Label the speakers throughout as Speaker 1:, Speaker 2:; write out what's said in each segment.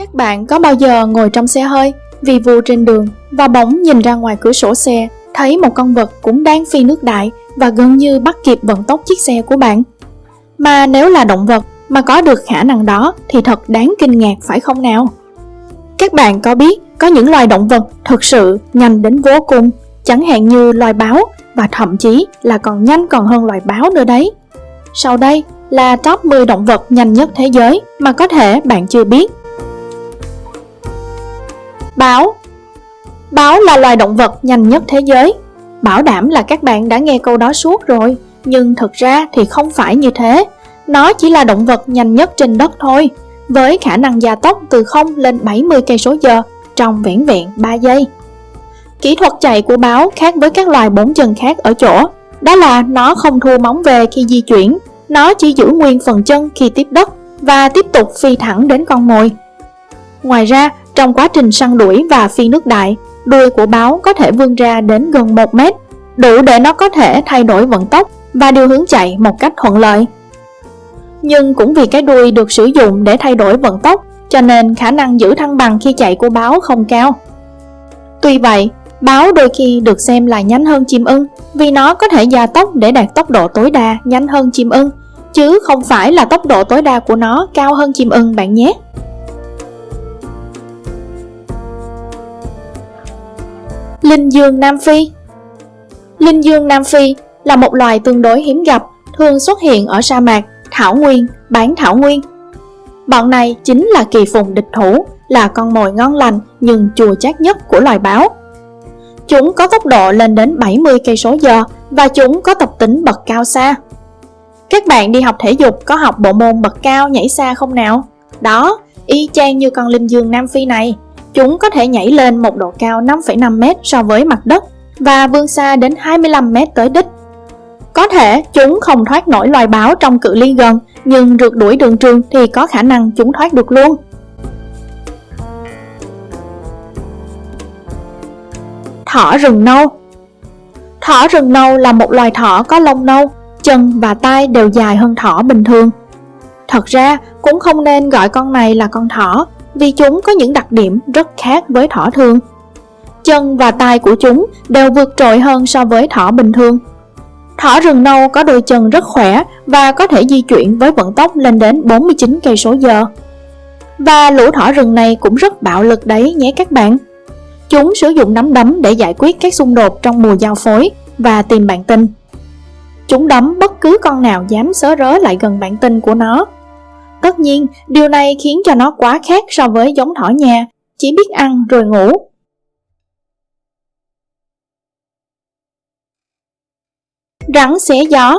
Speaker 1: Các bạn có bao giờ ngồi trong xe hơi vì vù trên đường và bỗng nhìn ra ngoài cửa sổ xe thấy một con vật cũng đang phi nước đại và gần như bắt kịp vận tốc chiếc xe của bạn? Mà nếu là động vật mà có được khả năng đó thì thật đáng kinh ngạc phải không nào? Các bạn có biết có những loài động vật thực sự nhanh đến vô cùng, chẳng hạn như loài báo và thậm chí là còn nhanh còn hơn loài báo nữa đấy. Sau đây là top 10 động vật nhanh nhất thế giới mà có thể bạn chưa biết. Báo Báo là loài động vật nhanh nhất thế giới. Bảo đảm là các bạn đã nghe câu đó suốt rồi, nhưng thực ra thì không phải như thế. Nó chỉ là động vật nhanh nhất trên đất thôi, với khả năng gia tốc từ 0 lên 70 cây số giờ trong vẻn vẹn 3 giây. Kỹ thuật chạy của báo khác với các loài bốn chân khác ở chỗ, đó là nó không thua móng về khi di chuyển, nó chỉ giữ nguyên phần chân khi tiếp đất và tiếp tục phi thẳng đến con mồi. Ngoài ra, trong quá trình săn đuổi và phi nước đại, đuôi của báo có thể vươn ra đến gần 1 mét, đủ để nó có thể thay đổi vận tốc và điều hướng chạy một cách thuận lợi. Nhưng cũng vì cái đuôi được sử dụng để thay đổi vận tốc, cho nên khả năng giữ thăng bằng khi chạy của báo không cao. Tuy vậy, báo đôi khi được xem là nhanh hơn chim ưng vì nó có thể gia tốc để đạt tốc độ tối đa nhanh hơn chim ưng, chứ không phải là tốc độ tối đa của nó cao hơn chim ưng bạn nhé. Linh dương Nam Phi Linh dương Nam Phi là một loài tương đối hiếm gặp, thường xuất hiện ở sa mạc, thảo nguyên, bán thảo nguyên. Bọn này chính là kỳ phùng địch thủ, là con mồi ngon lành nhưng chua chát nhất của loài báo. Chúng có tốc độ lên đến 70 cây số giờ và chúng có tập tính bật cao xa. Các bạn đi học thể dục có học bộ môn bật cao nhảy xa không nào? Đó, y chang như con linh dương Nam Phi này. Chúng có thể nhảy lên một độ cao 5,5m so với mặt đất và vươn xa đến 25m tới đích. Có thể chúng không thoát nổi loài báo trong cự ly gần, nhưng rượt đuổi đường trường thì có khả năng chúng thoát được luôn. Thỏ rừng nâu Thỏ rừng nâu là một loài thỏ có lông nâu, chân và tai đều dài hơn thỏ bình thường. Thật ra, cũng không nên gọi con này là con thỏ vì chúng có những đặc điểm rất khác với thỏ thường. Chân và tai của chúng đều vượt trội hơn so với thỏ bình thường. Thỏ rừng nâu có đôi chân rất khỏe và có thể di chuyển với vận tốc lên đến 49 cây số giờ. Và lũ thỏ rừng này cũng rất bạo lực đấy nhé các bạn. Chúng sử dụng nắm đấm để giải quyết các xung đột trong mùa giao phối và tìm bạn tình. Chúng đấm bất cứ con nào dám xớ rớ lại gần bạn tình của nó Tất nhiên, điều này khiến cho nó quá khác so với giống thỏ nhà, chỉ biết ăn rồi ngủ. Rắn xé gió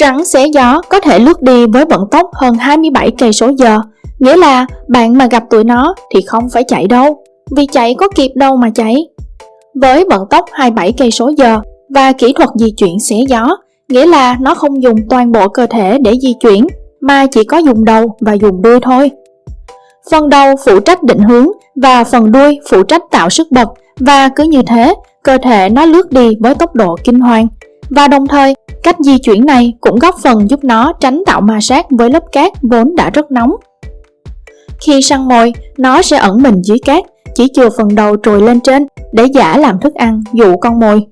Speaker 1: Rắn xé gió có thể lướt đi với vận tốc hơn 27 cây số giờ, nghĩa là bạn mà gặp tụi nó thì không phải chạy đâu, vì chạy có kịp đâu mà chạy. Với vận tốc 27 cây số giờ và kỹ thuật di chuyển xé gió, nghĩa là nó không dùng toàn bộ cơ thể để di chuyển mà chỉ có dùng đầu và dùng đuôi thôi. Phần đầu phụ trách định hướng và phần đuôi phụ trách tạo sức bật và cứ như thế, cơ thể nó lướt đi với tốc độ kinh hoàng. Và đồng thời, cách di chuyển này cũng góp phần giúp nó tránh tạo ma sát với lớp cát vốn đã rất nóng. Khi săn mồi, nó sẽ ẩn mình dưới cát, chỉ chừa phần đầu trồi lên trên để giả làm thức ăn dụ con mồi.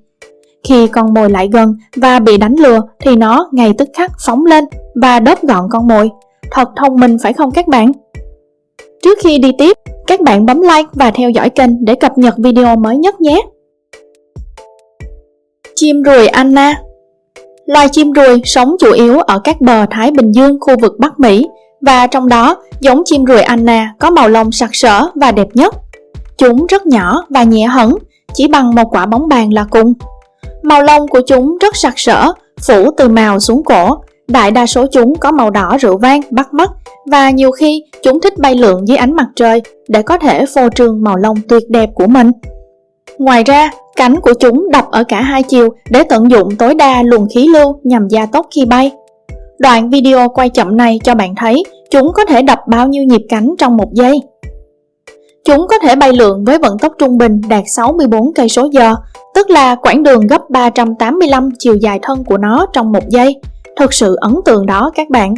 Speaker 1: Khi con mồi lại gần và bị đánh lừa thì nó ngay tức khắc phóng lên và đớp gọn con mồi. Thật thông minh phải không các bạn? Trước khi đi tiếp, các bạn bấm like và theo dõi kênh để cập nhật video mới nhất nhé. Chim ruồi Anna Loài chim ruồi sống chủ yếu ở các bờ Thái Bình Dương khu vực Bắc Mỹ và trong đó giống chim ruồi Anna có màu lông sặc sỡ và đẹp nhất. Chúng rất nhỏ và nhẹ hẳn, chỉ bằng một quả bóng bàn là cùng. Màu lông của chúng rất sặc sỡ, phủ từ màu xuống cổ. Đại đa số chúng có màu đỏ rượu vang, bắt mắt và nhiều khi chúng thích bay lượn dưới ánh mặt trời để có thể phô trương màu lông tuyệt đẹp của mình. Ngoài ra, cánh của chúng đập ở cả hai chiều để tận dụng tối đa luồng khí lưu nhằm gia tốc khi bay. Đoạn video quay chậm này cho bạn thấy chúng có thể đập bao nhiêu nhịp cánh trong một giây. Chúng có thể bay lượn với vận tốc trung bình đạt 64 cây số giờ, tức là quãng đường gấp 385 chiều dài thân của nó trong một giây. Thật sự ấn tượng đó các bạn.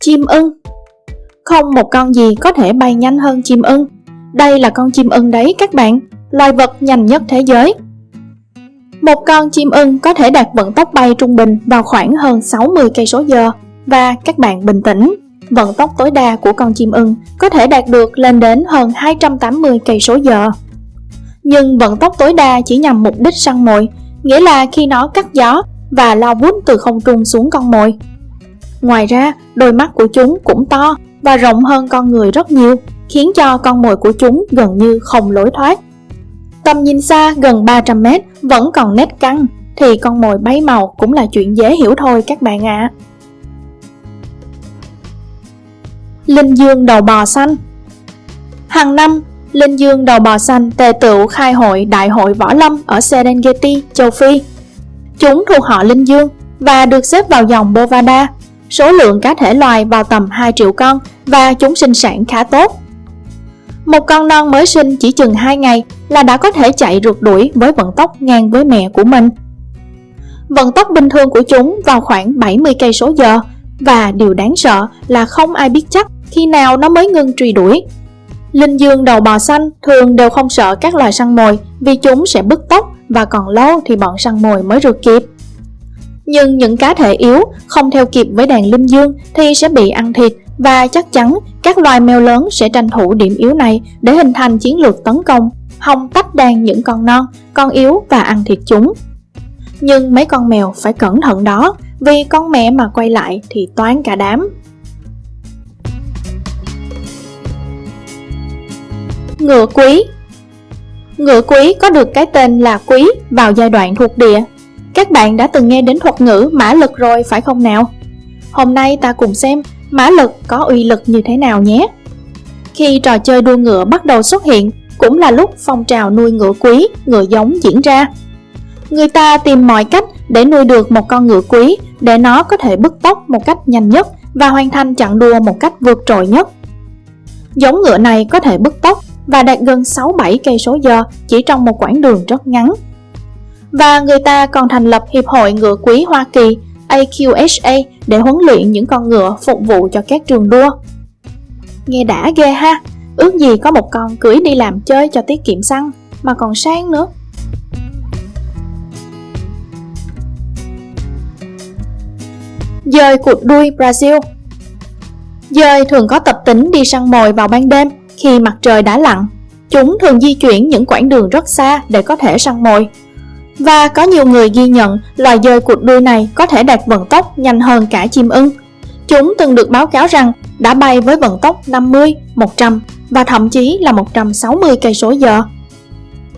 Speaker 1: Chim ưng Không một con gì có thể bay nhanh hơn chim ưng. Đây là con chim ưng đấy các bạn, loài vật nhanh nhất thế giới. Một con chim ưng có thể đạt vận tốc bay trung bình vào khoảng hơn 60 cây số giờ và các bạn bình tĩnh, vận tốc tối đa của con chim ưng có thể đạt được lên đến hơn 280 cây số giờ. Nhưng vận tốc tối đa chỉ nhằm mục đích săn mồi, nghĩa là khi nó cắt gió và lao vút từ không trung xuống con mồi. Ngoài ra, đôi mắt của chúng cũng to và rộng hơn con người rất nhiều, khiến cho con mồi của chúng gần như không lối thoát. Tầm nhìn xa gần 300 mét vẫn còn nét căng, thì con mồi bay màu cũng là chuyện dễ hiểu thôi các bạn ạ. À. Linh Dương đầu bò xanh Hàng năm, Linh Dương đầu bò xanh tề tựu khai hội Đại hội Võ Lâm ở Serengeti, châu Phi. Chúng thuộc họ Linh Dương và được xếp vào dòng Bovada, số lượng cá thể loài vào tầm 2 triệu con và chúng sinh sản khá tốt. Một con non mới sinh chỉ chừng 2 ngày là đã có thể chạy rượt đuổi với vận tốc ngang với mẹ của mình. Vận tốc bình thường của chúng vào khoảng 70 cây số giờ và điều đáng sợ là không ai biết chắc khi nào nó mới ngưng truy đuổi. Linh dương đầu bò xanh thường đều không sợ các loài săn mồi vì chúng sẽ bứt tốc và còn lâu thì bọn săn mồi mới rượt kịp. Nhưng những cá thể yếu không theo kịp với đàn linh dương thì sẽ bị ăn thịt và chắc chắn các loài mèo lớn sẽ tranh thủ điểm yếu này để hình thành chiến lược tấn công, hòng tách đàn những con non, con yếu và ăn thịt chúng. Nhưng mấy con mèo phải cẩn thận đó, vì con mẹ mà quay lại thì toán cả đám. Ngựa quý Ngựa quý có được cái tên là quý vào giai đoạn thuộc địa. Các bạn đã từng nghe đến thuật ngữ mã lực rồi phải không nào? Hôm nay ta cùng xem mã lực có uy lực như thế nào nhé. Khi trò chơi đua ngựa bắt đầu xuất hiện, cũng là lúc phong trào nuôi ngựa quý, ngựa giống diễn ra. Người ta tìm mọi cách để nuôi được một con ngựa quý để nó có thể bứt tốc một cách nhanh nhất và hoàn thành chặng đua một cách vượt trội nhất. Giống ngựa này có thể bứt tốc và đạt gần 6-7 cây số giờ chỉ trong một quãng đường rất ngắn. Và người ta còn thành lập Hiệp hội Ngựa Quý Hoa Kỳ AQHA để huấn luyện những con ngựa phục vụ cho các trường đua. Nghe đã ghê ha, ước gì có một con cưới đi làm chơi cho tiết kiệm xăng, mà còn sang nữa. dời cụt đuôi Brazil Dơi thường có tập tính đi săn mồi vào ban đêm khi mặt trời đã lặn. Chúng thường di chuyển những quãng đường rất xa để có thể săn mồi. Và có nhiều người ghi nhận loài dơi cụt đuôi này có thể đạt vận tốc nhanh hơn cả chim ưng. Chúng từng được báo cáo rằng đã bay với vận tốc 50, 100 và thậm chí là 160 cây số giờ.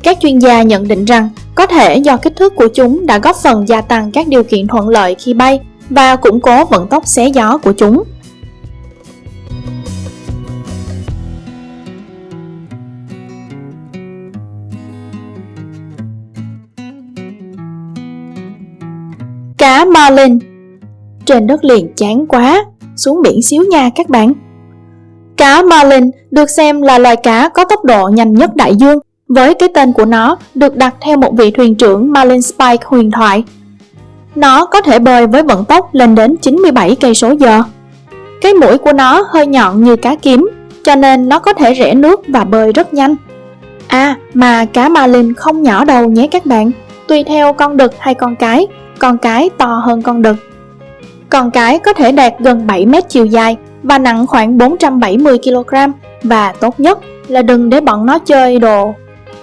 Speaker 1: Các chuyên gia nhận định rằng có thể do kích thước của chúng đã góp phần gia tăng các điều kiện thuận lợi khi bay và củng cố vận tốc xé gió của chúng. Cá marlin Trên đất liền chán quá, xuống biển xíu nha các bạn. Cá marlin được xem là loài cá có tốc độ nhanh nhất đại dương, với cái tên của nó được đặt theo một vị thuyền trưởng Marlin Spike huyền thoại. Nó có thể bơi với vận tốc lên đến 97 cây số giờ. Cái mũi của nó hơi nhọn như cá kiếm, cho nên nó có thể rẽ nước và bơi rất nhanh. À, mà cá marlin không nhỏ đâu nhé các bạn, tùy theo con đực hay con cái con cái to hơn con đực. Con cái có thể đạt gần 7 mét chiều dài và nặng khoảng 470 kg và tốt nhất là đừng để bọn nó chơi đồ.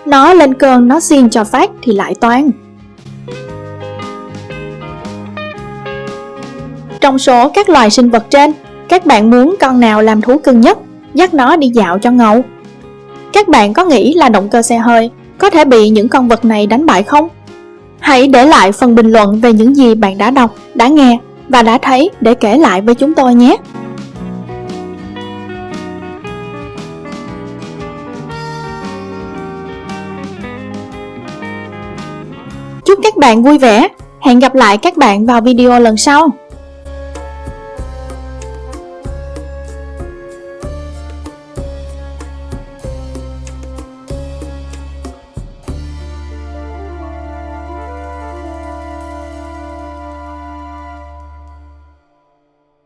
Speaker 1: Nó lên cơn nó xiên cho phát thì lại toan. Trong số các loài sinh vật trên, các bạn muốn con nào làm thú cưng nhất, dắt nó đi dạo cho ngầu. Các bạn có nghĩ là động cơ xe hơi có thể bị những con vật này đánh bại không? Hãy để lại phần bình luận về những gì bạn đã đọc, đã nghe và đã thấy để kể lại với chúng tôi nhé. Chúc các bạn vui vẻ. Hẹn gặp lại các bạn vào video lần sau.